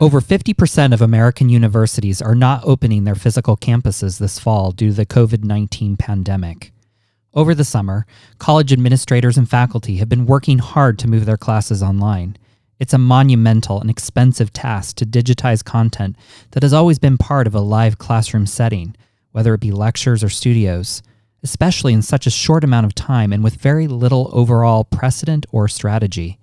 Over 50% of American universities are not opening their physical campuses this fall due to the COVID 19 pandemic. Over the summer, college administrators and faculty have been working hard to move their classes online. It's a monumental and expensive task to digitize content that has always been part of a live classroom setting, whether it be lectures or studios, especially in such a short amount of time and with very little overall precedent or strategy.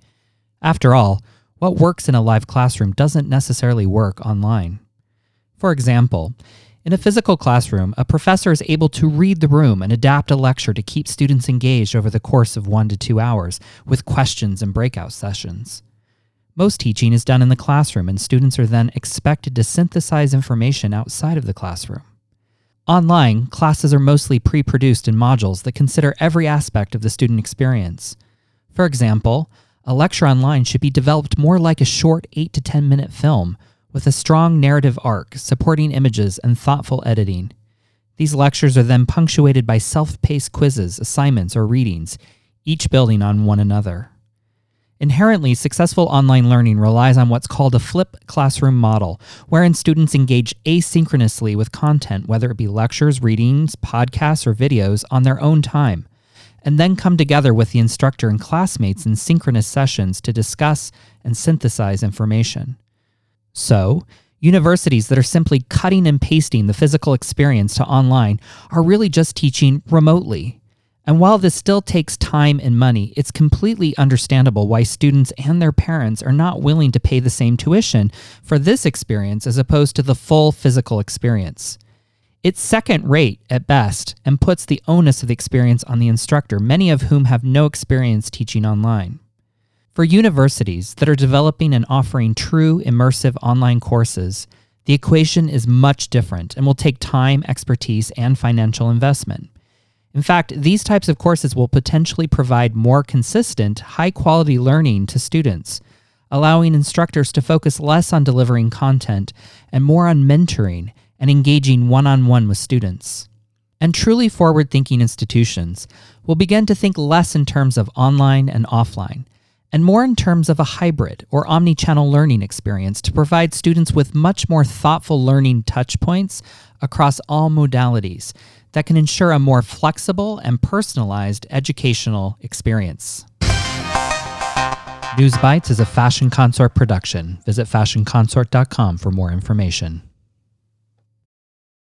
After all, what works in a live classroom doesn't necessarily work online. For example, in a physical classroom, a professor is able to read the room and adapt a lecture to keep students engaged over the course of one to two hours with questions and breakout sessions. Most teaching is done in the classroom, and students are then expected to synthesize information outside of the classroom. Online, classes are mostly pre produced in modules that consider every aspect of the student experience. For example, a lecture online should be developed more like a short 8 to 10 minute film with a strong narrative arc, supporting images, and thoughtful editing. These lectures are then punctuated by self paced quizzes, assignments, or readings, each building on one another. Inherently, successful online learning relies on what's called a flip classroom model, wherein students engage asynchronously with content, whether it be lectures, readings, podcasts, or videos, on their own time and then come together with the instructor and classmates in synchronous sessions to discuss and synthesize information. So, universities that are simply cutting and pasting the physical experience to online are really just teaching remotely. And while this still takes time and money, it's completely understandable why students and their parents are not willing to pay the same tuition for this experience as opposed to the full physical experience. It's second rate at best and puts the onus of the experience on the instructor, many of whom have no experience teaching online. For universities that are developing and offering true immersive online courses, the equation is much different and will take time, expertise, and financial investment. In fact, these types of courses will potentially provide more consistent, high quality learning to students, allowing instructors to focus less on delivering content and more on mentoring and engaging one on one with students. And truly forward thinking institutions will begin to think less in terms of online and offline, and more in terms of a hybrid or omni channel learning experience to provide students with much more thoughtful learning touchpoints across all modalities that can ensure a more flexible and personalized educational experience. News Bites is a Fashion Consort production. Visit fashionconsort.com for more information.